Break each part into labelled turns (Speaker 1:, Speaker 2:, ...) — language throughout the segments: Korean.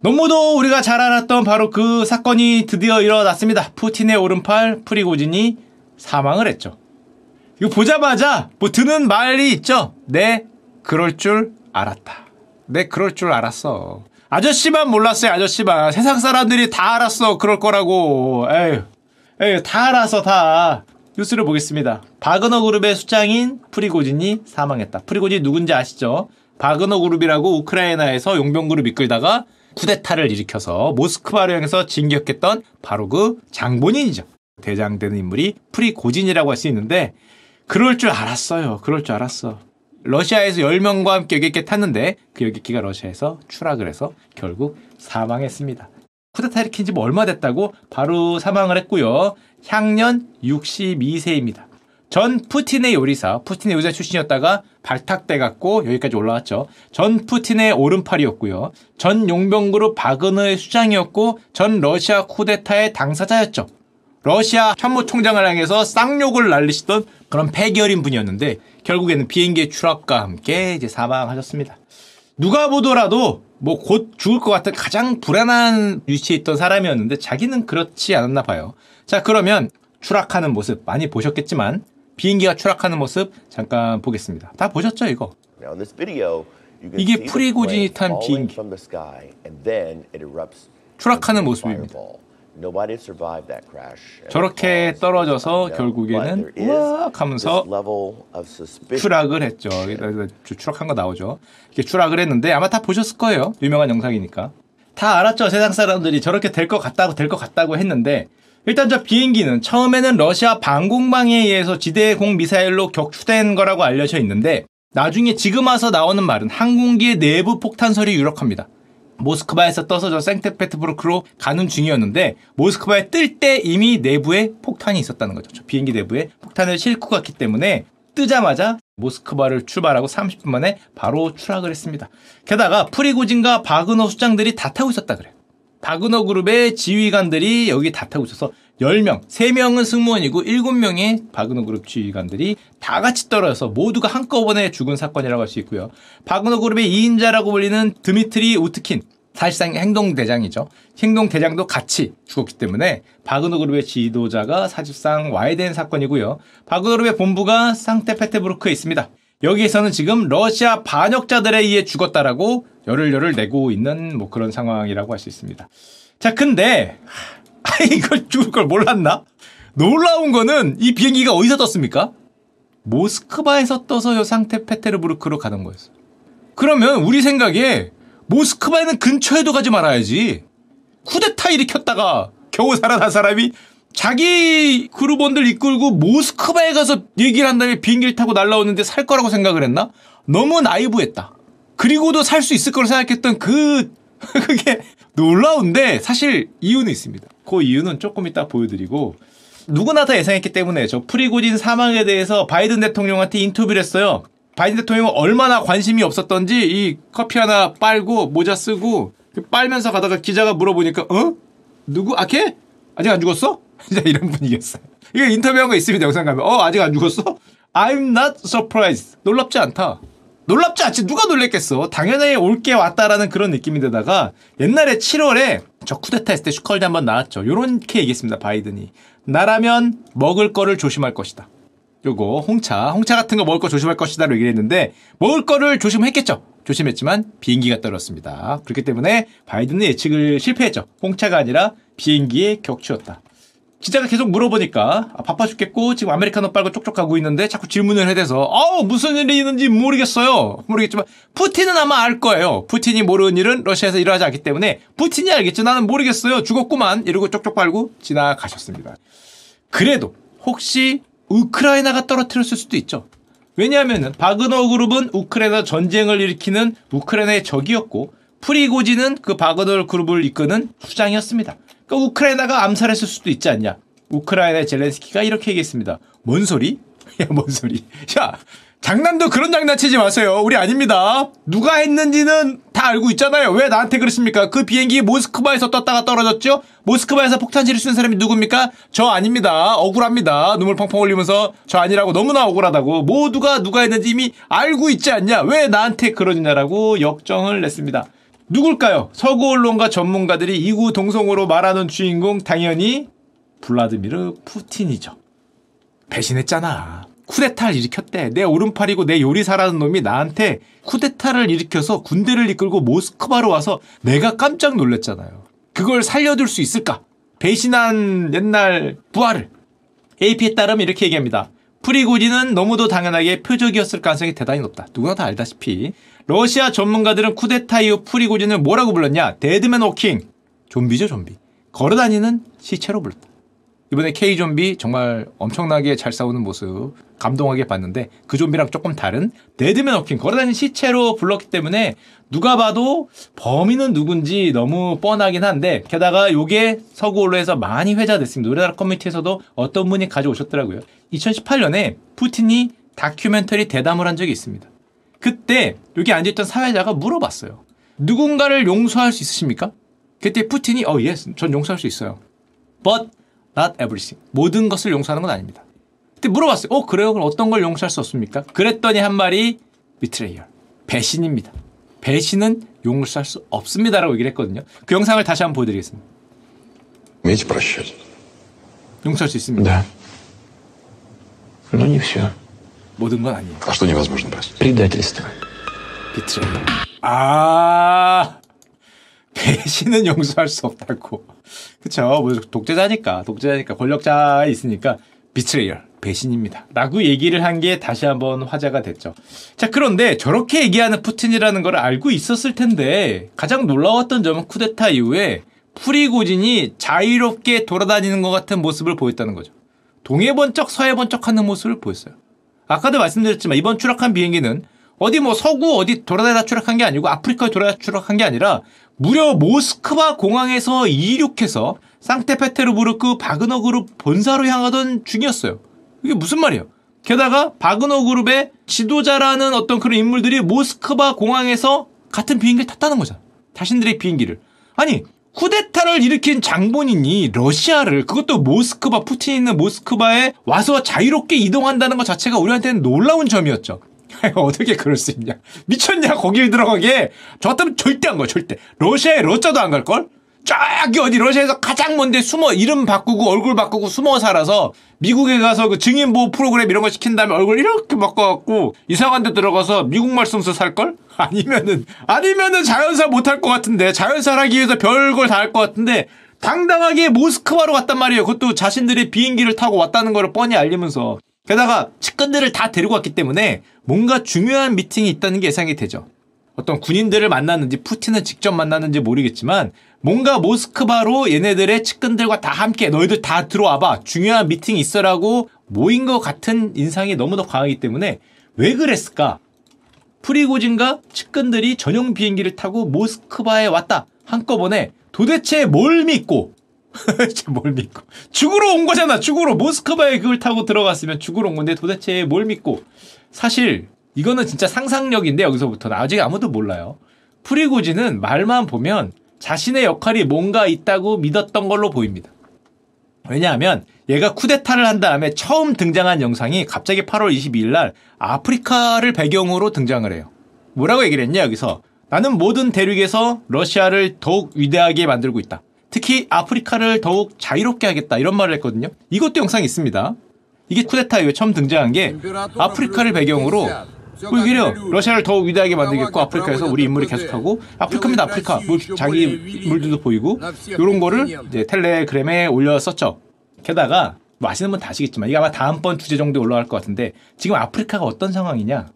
Speaker 1: 너무도 우리가 잘 알았던 바로 그 사건이 드디어 일어났습니다. 푸틴의 오른팔 프리고진이 사망을 했죠. 이거 보자마자 뭐 드는 말이 있죠. 네, 그럴 줄 알았다. 네, 그럴 줄 알았어. 아저씨만 몰랐어요, 아저씨만. 세상 사람들이 다 알았어, 그럴 거라고. 에휴, 에휴, 다 알아서 다. 뉴스를 보겠습니다. 바그너 그룹의 수장인 프리고진이 사망했다. 프리고진 누군지 아시죠? 바그너 그룹이라고 우크라이나에서 용병 그룹 이끌다가 쿠데타를 일으켜서 모스크바를 향해서 진격했던 바로 그 장본인이죠. 대장되는 인물이 프리고진이라고 할 수 있는데 그럴 줄 알았어요. 그럴 줄 알았어. 러시아에서 10명과 함께 여객기에 탔는데 그 여객기가 러시아에서 추락을 해서 결국 사망했습니다. 쿠데타 일으킨 지 뭐 얼마 됐다고 바로 사망을 했고요. 향년 62세입니다. 전 푸틴의 요리사, 푸틴의 요리사 출신이었다가 발탁돼 갖고 여기까지 올라왔죠. 전 푸틴의 오른팔이었고요. 전 용병그룹 바그너의 수장이었고 전 러시아 쿠데타의 당사자였죠. 러시아 참모총장을 향해서 쌍욕을 날리시던 그런 폐결인 분이었는데 결국에는 비행기의 추락과 함께 이제 사망하셨습니다. 누가 보더라도 뭐 곧 죽을 것 같은 가장 불안한 위치에 있던 사람이었는데 자기는 그렇지 않았나 봐요. 자 그러면 추락하는 모습 많이 보셨겠지만 비행기가 추락하는 모습 잠깐 보겠습니다. 다 보셨죠 이거? 이게 프리고진이 탄 비행기. 추락하는 모습입니다. 저렇게 떨어져서 결국에는 우악 하면서 추락을 했죠. 추락한 거 나오죠. 이렇게 추락을 했는데 아마 다 보셨을 거예요. 유명한 영상이니까. 다 알았죠. 세상 사람들이 저렇게 될 것 같다고 될 것 같다고 했는데 일단 저 비행기는 처음에는 러시아 방공망에 의해서 지대공 미사일로 격추된 거라고 알려져 있는데 나중에 지금 와서 나오는 말은 항공기의 내부 폭탄설이 유력합니다. 모스크바에서 떠서 저 생테페트부르크로 가는 중이었는데 모스크바에 뜰 때 이미 내부에 폭탄이 있었다는 거죠. 저 비행기 내부에 폭탄을 싣고 갔기 때문에 뜨자마자 모스크바를 출발하고 30분 만에 바로 추락을 했습니다. 게다가 프리고진과 바그너 수장들이 다 타고 있었다 그래요. 바그너 그룹의 지휘관들이 여기 다 타고 있어서 10명, 3명은 승무원이고 7명의 바그너 그룹 지휘관들이 다 같이 떨어져서 모두가 한꺼번에 죽은 사건이라고 할 수 있고요. 바그너 그룹의 2인자라고 불리는 드미트리 우트킨, 사실상 행동대장이죠. 행동대장도 같이 죽었기 때문에 바그너 그룹의 지도자가 사실상 되는 사건이고요. 바그너 그룹의 본부가 상테페테부르크에 있습니다. 여기에서는 지금 러시아 반역자들에 의해 죽었다라고 열을 열을 내고 있는 뭐 그런 상황이라고 할 수 있습니다. 자, 근데 이걸 죽을 걸 몰랐나? 놀라운 거는 이 비행기가 어디서 떴습니까? 모스크바에서 떠서 요 상테페테르부르크로 가는 거였어. 그러면 우리 생각에 모스크바에는 근처에도 가지 말아야지. 쿠데타 일으켰다가 겨우 살아난 사람이 자기 그룹원들 이끌고 모스크바에 가서 얘기를 한 다음에 비행기를 타고 날라오는데 살 거라고 생각을 했나? 너무 나이브했다. 그리고도 살 수 있을 거라 생각했던 그 그게 놀라운데 사실 이유는 있습니다. 그 이유는 조금 이따 보여드리고 누구나 다 예상했기 때문에 저 프리고진 사망에 대해서 바이든 대통령한테 인터뷰를 했어요. 바이든 대통령은 얼마나 관심이 없었던지 이 커피 하나 빨고 모자 쓰고 빨면서 가다가 기자가 물어보니까 어? 누구? 아 걔? 아직 안 죽었어? 진짜 이런 분위기였어요. 이게 인터뷰한 거 있습니다. 영상 가면 어 아직 안 죽었어? I'm not surprised. 놀랍지 않다. 놀랍지 않지 누가 놀랬겠어 당연히 올게 왔다라는 그런 느낌인데다가 옛날에 7월에 저 쿠데타 했을 때 슈카월드 한번 나왔죠 요렇게 얘기했습니다 바이든이 나라면 먹을 거를 조심할 것이다 요거 홍차 홍차 같은 거 먹을 거 조심할 것이다 로 얘기를 했는데 먹을 거를 조심했겠죠 조심했지만 비행기가 떨어졌습니다 그렇기 때문에 바이든은 예측을 실패했죠 홍차가 아니라 비행기의 격추였다 기자가 계속 물어보니까 아, 바빠 죽겠고 지금 아메리카노 빨고 쪽쪽 가고 있는데 자꾸 질문을 해대서 어 무슨 일이 있는지 모르겠어요. 모르겠지만 푸틴은 아마 알 거예요. 푸틴이 모르는 일은 러시아에서 일어나지 않기 때문에 푸틴이 알겠지. 나는 모르겠어요. 죽었구만. 이러고 쪽쪽 빨고 지나가셨습니다. 그래도 혹시 우크라이나가 떨어뜨렸을 수도 있죠. 왜냐하면 바그너 그룹은 우크라이나 전쟁을 일으키는 우크라이나의 적이었고 프리고지는 그 바그너 그룹을 이끄는 수장이었습니다 그러니까 우크라이나가 암살했을 수도 있지 않냐. 우크라이나의 젤렌스키가 이렇게 얘기했습니다. 뭔 소리? 야, 뭔 소리? 야, 장난도 그런 장난치지 마세요. 우리 아닙니다. 누가 했는지는 다 알고 있잖아요. 왜 나한테 그러십니까? 그 비행기 모스크바에서 떴다가 떨어졌죠? 모스크바에서 폭탄지를 쏜 사람이 누굽니까? 저 아닙니다. 억울합니다. 눈물 펑펑 흘리면서 저 아니라고 너무나 억울하다고. 모두가 누가 했는지 이미 알고 있지 않냐? 왜 나한테 그러느냐라고 역정을 냈습니다. 누굴까요? 서구 언론과 전문가들이 이구 동성으로 말하는 주인공 당연히 블라드미르 푸틴이죠. 배신했잖아. 쿠데타를 일으켰대. 내 오른팔이고 내 요리사라는 놈이 나한테 쿠데타를 일으켜서 군대를 이끌고 모스크바로 와서 내가 깜짝 놀랐잖아요. 그걸 살려둘 수 있을까? 배신한 옛날 부하를. AP에 따르면 이렇게 얘기합니다. 프리고진은 너무도 당연하게 표적이었을 가능성이 대단히 높다. 누구나 다 알다시피 러시아 전문가들은 쿠데타 이후 프리고진을 뭐라고 불렀냐? Dead man walking. 좀비죠, 좀비. 걸어다니는 시체로 불렀다. 이번에 K 좀비 정말 엄청나게 잘 싸우는 모습 감동하게 봤는데 그 좀비랑 조금 다른 dead man walking 걸어다니는 시체로 불렀기 때문에 누가 봐도 범인은 누군지 너무 뻔하긴 한데 게다가 요게 서구 언론에서 많이 회자됐습니다. 우리나라 커뮤니티에서도 어떤 분이 가져오셨더라고요. 2018년에 푸틴이 다큐멘터리 대담을 한 적이 있습니다. 그때 여기 앉아있던 사회자가 물어봤어요. 누군가를 용서할 수 있으십니까? 그때 푸틴이 어, 예, 전 용서할 수 있어요. But not everything. 모든 것을 용서하는 건 아닙니다. 그때 물어봤어요. 어, 그래요? 그럼 어떤 걸 용서할 수 없습니까? 그랬더니 한 말이 비트레이얼. 배신입니다. 배신은 용서할 수 없습니다라고 얘기를 했거든요. 그 영상을 다시 한번 보여드리겠습니다. 용서할 수 있습니다.
Speaker 2: Да. Но не все.
Speaker 1: 모든 건 아니에요.
Speaker 3: А что невозможно простить?
Speaker 2: Предательство.
Speaker 1: 비트레이얼. 아 배신은 용서할 수 없다고. 그쵸. 뭐 독재자니까 독재자니까 권력자에 있으니까 비트레이얼 배신입니다. 라고 얘기를 한 게 다시 한번 화제가 됐죠. 자 그런데 저렇게 얘기하는 푸틴이라는 걸 알고 있었을 텐데 가장 놀라웠던 점은 쿠데타 이후에 프리고진이 자유롭게 돌아다니는 것 같은 모습을 보였다는 거죠. 동해 번쩍 서해 번쩍 하는 모습을 보였어요. 아까도 말씀드렸지만 이번 추락한 비행기는 어디 뭐 서구 어디 돌아다니다 추락한 게 아니고 아프리카에 돌아다 추락한 게 아니라 무려 모스크바 공항에서 이륙해서 상테페테르부르크 바그너 그룹 본사로 향하던 중이었어요. 이게 무슨 말이에요? 게다가 바그너 그룹의 지도자라는 어떤 그런 인물들이 모스크바 공항에서 같은 비행기를 탔다는 거잖아. 자신들의 비행기를. 아니 쿠데타를 일으킨 장본인이 러시아를 그것도 모스크바 푸틴 있는 모스크바에 와서 자유롭게 이동한다는 것 자체가 우리한테는 놀라운 점이었죠. 어떻게 그럴 수 있냐? 미쳤냐? 거길 들어가게. 저 같으면 절대 안 가, 절대. 러시아에 러자도 안 갈걸? 저기 어디 러시아에서 가장 먼데 숨어 이름 바꾸고 얼굴 바꾸고 숨어 살아서 미국에 가서 그 증인 보호 프로그램 이런 거 시킨 다음에 얼굴 이렇게 바꿔갖고 이상한 데 들어가서 미국 말 쓰면서 살걸? 아니면은 아니면은 자연사 못할 것 같은데 자연사 하기 위해서 별걸 다 할 것 같은데 당당하게 모스크바로 갔단 말이에요. 그것도 자신들의 비행기를 타고 왔다는 걸 뻔히 알리면서 게다가 측근들을 다 데리고 왔기 때문에 뭔가 중요한 미팅이 있다는 게 예상이 되죠. 어떤 군인들을 만났는지 푸틴을 직접 만났는지 모르겠지만 뭔가 모스크바로 얘네들의 측근들과 다 함께 너희들 다 들어와봐. 중요한 미팅이 있어라고 모인 것 같은 인상이 너무나 강하기 때문에 왜 그랬을까? 프리고진과 측근들이 전용 비행기를 타고 모스크바에 왔다. 한꺼번에 도대체 뭘 믿고? 뭘 믿고? 죽으러 온 거잖아 죽으러. 모스크바에 그걸 타고 들어갔으면 죽으러 온 건데 도대체 뭘 믿고? 사실 이거는 진짜 상상력인데 여기서부터는 아직 아무도 몰라요. 프리고진은 말만 보면 자신의 역할이 뭔가 있다고 믿었던 걸로 보입니다. 왜냐하면 얘가 쿠데타를 한 다음에 처음 등장한 영상이 갑자기 8월 22일 날 아프리카를 배경으로 등장을 해요. 뭐라고 얘기를 했냐 여기서. 나는 모든 대륙에서 러시아를 더욱 위대하게 만들고 있다. 특히 아프리카를 더욱 자유롭게 하겠다. 이런 말을 했거든요. 이것도 영상이 있습니다. 이게 쿠데타 이후에 처음 등장한 게 아프리카를 배경으로 오히려 러시아를 더욱 위대하게 만들겠고 아프리카에서 우리 인물이 계속하고 아프리카입니다 아프리카 물, 자기 인물들도 보이고 이런 거를 이제 텔레그램에 올렸었죠. 게다가 뭐 아시는 분 다 아시겠지만 이게 아마 다음번 주제 정도에 올라갈 것 같은데 지금 아프리카가 어떤 상황이냐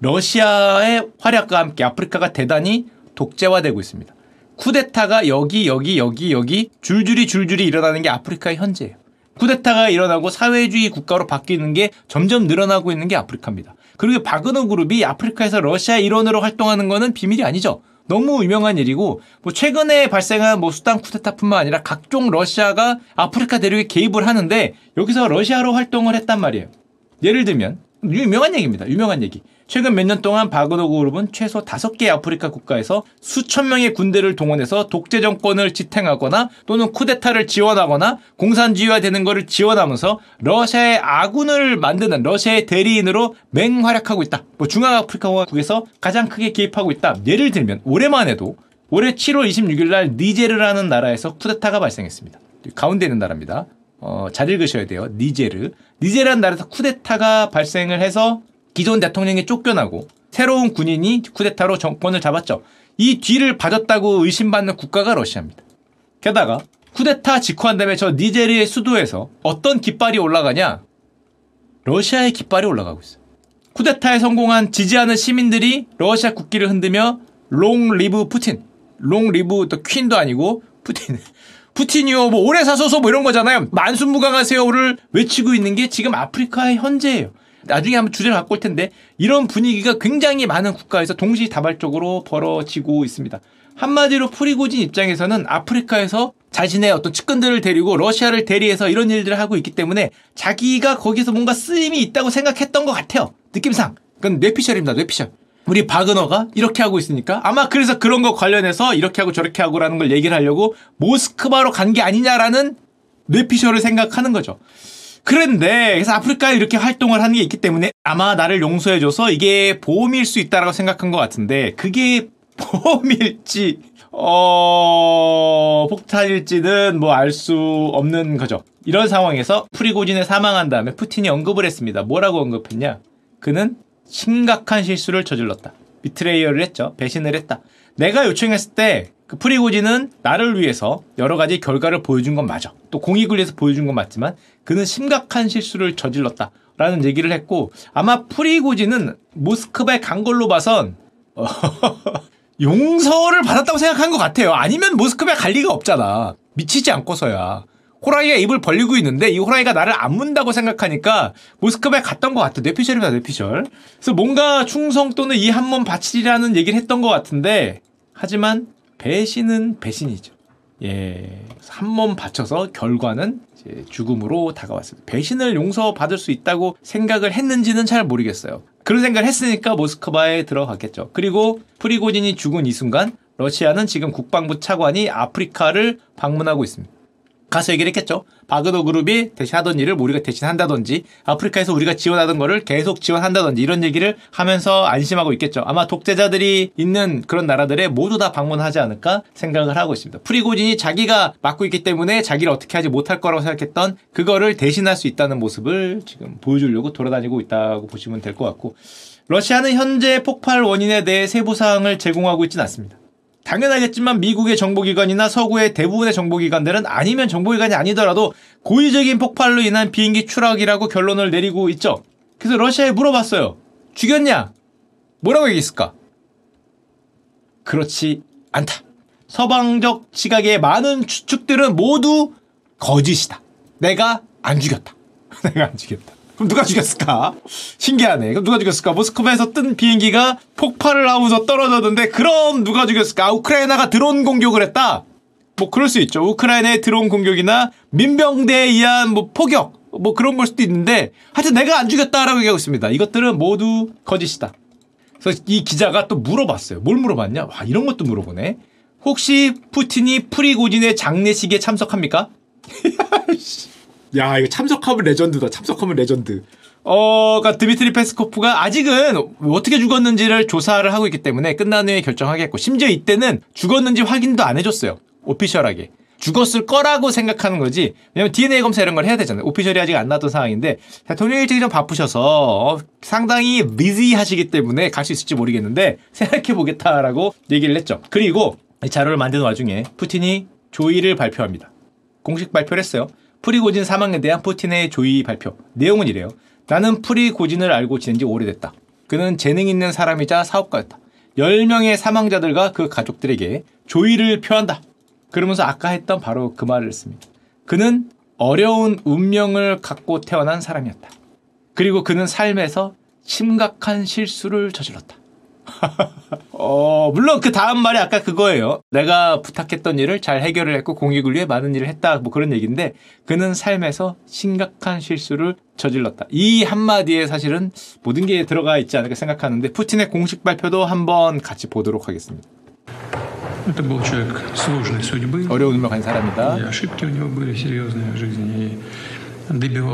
Speaker 1: 러시아의 활약과 함께 아프리카가 대단히 독재화되고 있습니다. 쿠데타가 여기 여기 여기 여기 줄줄이 줄줄이 일어나는 게 아프리카의 현재예요. 쿠데타가 일어나고 사회주의 국가로 바뀌는 게 점점 늘어나고 있는 게 아프리카입니다. 그리고 바그너 그룹이 아프리카에서 러시아 일원으로 활동하는 거는 비밀이 아니죠. 너무 유명한 일이고 뭐 최근에 발생한 뭐 수단 쿠데타뿐만 아니라 각종 러시아가 아프리카 대륙에 개입을 하는데 여기서 러시아로 활동을 했단 말이에요. 예를 들면 유명한 얘기입니다. 유명한 얘기. 최근 몇 년 동안 바그너 그룹은 최소 다섯 개 아프리카 국가에서 수천 명의 군대를 동원해서 독재 정권을 지탱하거나 또는 쿠데타를 지원하거나 공산주의화되는 것을 지원하면서 러시아의 아군을 만드는 러시아의 대리인으로 맹활약하고 있다. 뭐 중앙아프리카국에서 가장 크게 개입하고 있다. 예를 들면 올해만 해도 올해 7월 26일 날 니제르라는 나라에서 쿠데타가 발생했습니다. 가운데 있는 나라입니다. 어, 잘 읽으셔야 돼요. 니제르. 니제르라는 나라에서 쿠데타가 발생을 해서 기존 대통령이 쫓겨나고 새로운 군인이 쿠데타로 정권을 잡았죠. 이 뒤를 봐줬다고 의심받는 국가가 러시아입니다. 게다가 쿠데타 직후한 다음에 저 니제르의 수도에서 어떤 깃발이 올라가냐? 러시아의 깃발이 올라가고 있어요. 쿠데타에 성공한 지지하는 시민들이 러시아 국기를 흔들며 long live 푸틴, long live the queen도 아니고 푸틴, 푸틴이요 뭐 오래 사소서 뭐 이런 거잖아요. 만수무강하세요를 외치고 있는 게 지금 아프리카의 현재예요. 나중에 한번 주제를 갖고 올 텐데 이런 분위기가 굉장히 많은 국가에서 동시다발적으로 벌어지고 있습니다. 한마디로 프리고진 입장에서는 아프리카에서 자신의 어떤 측근들을 데리고 러시아를 대리해서 이런 일들을 하고 있기 때문에 자기가 거기서 뭔가 쓰임이 있다고 생각했던 것 같아요. 느낌상. 그건 뇌피셜입니다. 뇌피셜. 우리 바그너가 이렇게 하고 있으니까 아마 그래서 그런 거 관련해서 이렇게 하고 저렇게 하고라는 걸 얘기를 하려고 모스크바로 간 게 아니냐라는 뇌피셜을 생각하는 거죠. 그런데 그래서 아프리카에 이렇게 활동을 하는 게 있기 때문에 아마 나를 용서해줘서 이게 보험일 수 있다라고 생각한 것 같은데 그게 보험일지 어 폭탄일지는 뭐 알 수 없는 거죠. 이런 상황에서 프리고진에 사망한 다음에 푸틴이 언급을 했습니다. 뭐라고 언급했냐? 그는 심각한 실수를 저질렀다. betrayal을 했죠. 배신을 했다. 내가 요청했을 때 그 프리고진은 나를 위해서 여러 가지 결과를 보여준 건 맞아. 또 공익을 위해서 보여준 건 맞지만 그는 심각한 실수를 저질렀다. 라는 얘기를 했고 아마 프리고진은 모스크바에 간 걸로 봐선 어, 용서를 받았다고 생각한 것 같아요. 아니면 모스크바에 갈 리가 없잖아. 미치지 않고서야. 호랑이가 입을 벌리고 있는데 이 호랑이가 나를 안 문다고 생각하니까 모스크바에 갔던 것 같아. 뇌피셜입니다, 뇌피셜. 그래서 뭔가 충성 또는 이 한 몸 바치리라는 얘기를 했던 것 같은데 하지만 배신은 배신이죠. 예. 한 몸 바쳐서 결과는 죽음으로 다가왔습니다. 배신을 용서받을 수 있다고 생각을 했는지는 잘 모르겠어요. 그런 생각을 했으니까 모스크바에 들어갔겠죠. 그리고 프리고진이 죽은 이 순간 러시아는 지금 국방부 차관이 아프리카를 방문하고 있습니다. 가서 얘기를 했겠죠. 바그너 그룹이 대신 하던 일을 우리가 대신 한다든지 아프리카에서 우리가 지원하던 거를 계속 지원한다든지 이런 얘기를 하면서 안심하고 있겠죠. 아마 독재자들이 있는 그런 나라들에 모두 다 방문하지 않을까 생각을 하고 있습니다. 프리고진이 자기가 맡고 있기 때문에 자기를 어떻게 하지 못할 거라고 생각했던 그거를 대신할 수 있다는 모습을 지금 보여주려고 돌아다니고 있다고 보시면 될 것 같고 러시아는 현재 폭발 원인에 대해 세부 사항을 제공하고 있지는 않습니다. 당연하겠지만 미국의 정보기관이나 서구의 대부분의 정보기관들은 아니면 정보기관이 아니더라도 고의적인 폭발로 인한 비행기 추락이라고 결론을 내리고 있죠. 그래서 러시아에 물어봤어요. 죽였냐? 뭐라고 얘기했을까? 그렇지 않다. 서방적 시각의 많은 추측들은 모두 거짓이다. 내가 안 죽였다. 내가 안 죽였다. 그럼 누가 죽였을까? 신기하네. 그럼 누가 죽였을까? 모스크바에서 뜬 비행기가 폭발을 하고서 떨어졌는데 그럼 누가 죽였을까? 우크라이나가 드론 공격을 했다. 뭐 그럴 수 있죠. 우크라이나의 드론 공격이나 민병대에 의한 뭐 포격 뭐 그런 걸 수도 있는데 하여튼 내가 안 죽였다라고 얘기하고 있습니다. 이것들은 모두 거짓이다. 그래서 이 기자가 또 물어봤어요. 뭘 물어봤냐? 와 이런 것도 물어보네. 혹시 푸틴이 프리고진의 장례식에 참석합니까? 야, 이거 참석하면 레전드다. 참석하면 레전드. 어, 그니까 드미트리 페스코프가 아직은 어떻게 죽었는지를 조사를 하고 있기 때문에 끝난 후에 결정하겠고, 심지어 이때는 죽었는지 확인도 안 해줬어요. 오피셜하게. 죽었을 거라고 생각하는 거지. 왜냐면 DNA 검사 이런 걸 해야 되잖아요. 오피셜이 아직 안 나왔던 상황인데, 대통령 일정이 좀 바쁘셔서 어, 상당히 비지 하시기 때문에 갈 수 있을지 모르겠는데, 생각해 보겠다라고 얘기를 했죠. 그리고 이 자료를 만드는 와중에 푸틴이 조의를 발표합니다. 공식 발표를 했어요. 프리고진 사망에 대한 푸틴의 조의 발표. 내용은 이래요. 나는 프리고진을 알고 지낸 지 오래됐다. 그는 재능 있는 사람이자 사업가였다. 10명의 사망자들과 그 가족들에게 조의를 표한다. 그러면서 아까 했던 바로 그 말을 했습니다. 그는 어려운 운명을 갖고 태어난 사람이었다. 그리고 그는 삶에서 심각한 실수를 저질렀다. 어, 물론 그 다음 말이 아까 그거예요. 내가 부탁했던 일을 잘 해결을 했고 공익을 위해 많은 일을 했다. 뭐 그런 얘기인데 그는 삶에서 심각한 실수를 저질렀다. 이 한마디에 사실은 모든 게 들어가 있지 않을까 생각하는데 푸틴의 공식 발표도 한번 같이 보도록 하겠습니다. 어려운 운명한 사람이다.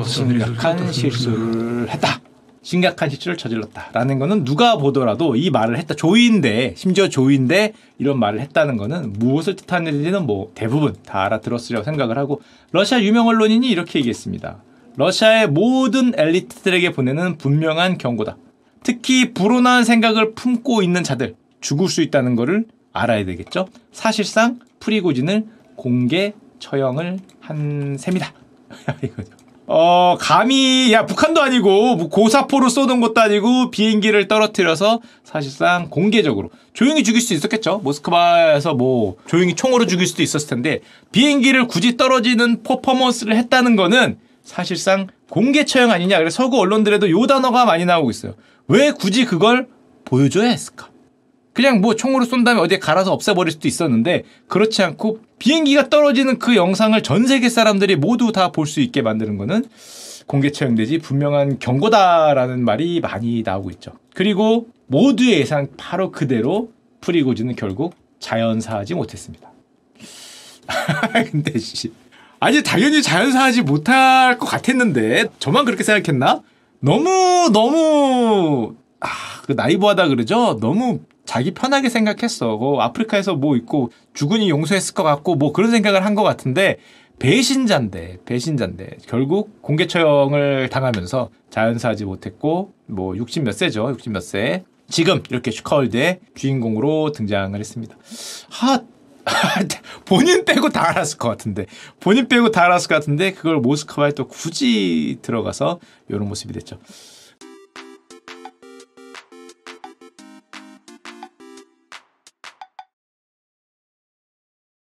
Speaker 1: 심각한 실수를 했다. 심각한 실수를 저질렀다라는 거는 누가 보더라도 이 말을 했다 조인데 심지어 조인데 이런 말을 했다는 거는 무엇을 뜻하는지는 뭐 대부분 다 알아들었으리라고 생각을 하고 러시아 유명 언론인이 이렇게 얘기했습니다. 러시아의 모든 엘리트들에게 보내는 분명한 경고다. 특히 불온한 생각을 품고 있는 자들 죽을 수 있다는 것을 알아야 되겠죠. 사실상 프리고진을 공개 처형을 한 셈이다. 이거죠. 어, 감히, 야, 북한도 아니고, 뭐 고사포로 쏘는 것도 아니고, 비행기를 떨어뜨려서 사실상 공개적으로 조용히 죽일 수 있었겠죠. 모스크바에서 뭐, 조용히 총으로 죽일 수도 있었을 텐데, 비행기를 굳이 떨어지는 퍼포먼스를 했다는 거는 사실상 공개 처형 아니냐. 그래서 서구 언론들에도 요 단어가 많이 나오고 있어요. 왜 굳이 그걸 보여줘야 했을까? 그냥 뭐 총으로 쏜 다음에 어디에 갈아서 없애버릴 수도 있었는데 그렇지 않고 비행기가 떨어지는 그 영상을 전 세계 사람들이 모두 다 볼 수 있게 만드는 거는 공개 처형되지 분명한 경고다라는 말이 많이 나오고 있죠. 그리고 모두의 예상 바로 그대로 프리고지는 결국 자연사하지 못했습니다. 근데 씨. 아니 당연히 자연사하지 못할 것 같았는데 저만 그렇게 생각했나? 너무 너무 아, 그 나이브하다 그러죠. 너무 자기 편하게 생각했어. 그 아프리카에서 뭐 있고 주군이 용서했을 것 같고 뭐 그런 생각을 한 것 같은데 배신자인데 배신자인데 결국 공개 처형을 당하면서 자연사하지 못했고 뭐 60 몇 세죠. 60 몇 세. 지금 이렇게 슈카월드의 주인공으로 등장을 했습니다. 하 본인 빼고 다 알았을 것 같은데 본인 빼고 다 알았을 것 같은데 그걸 모스크바에 또 굳이 들어가서 이런 모습이 됐죠.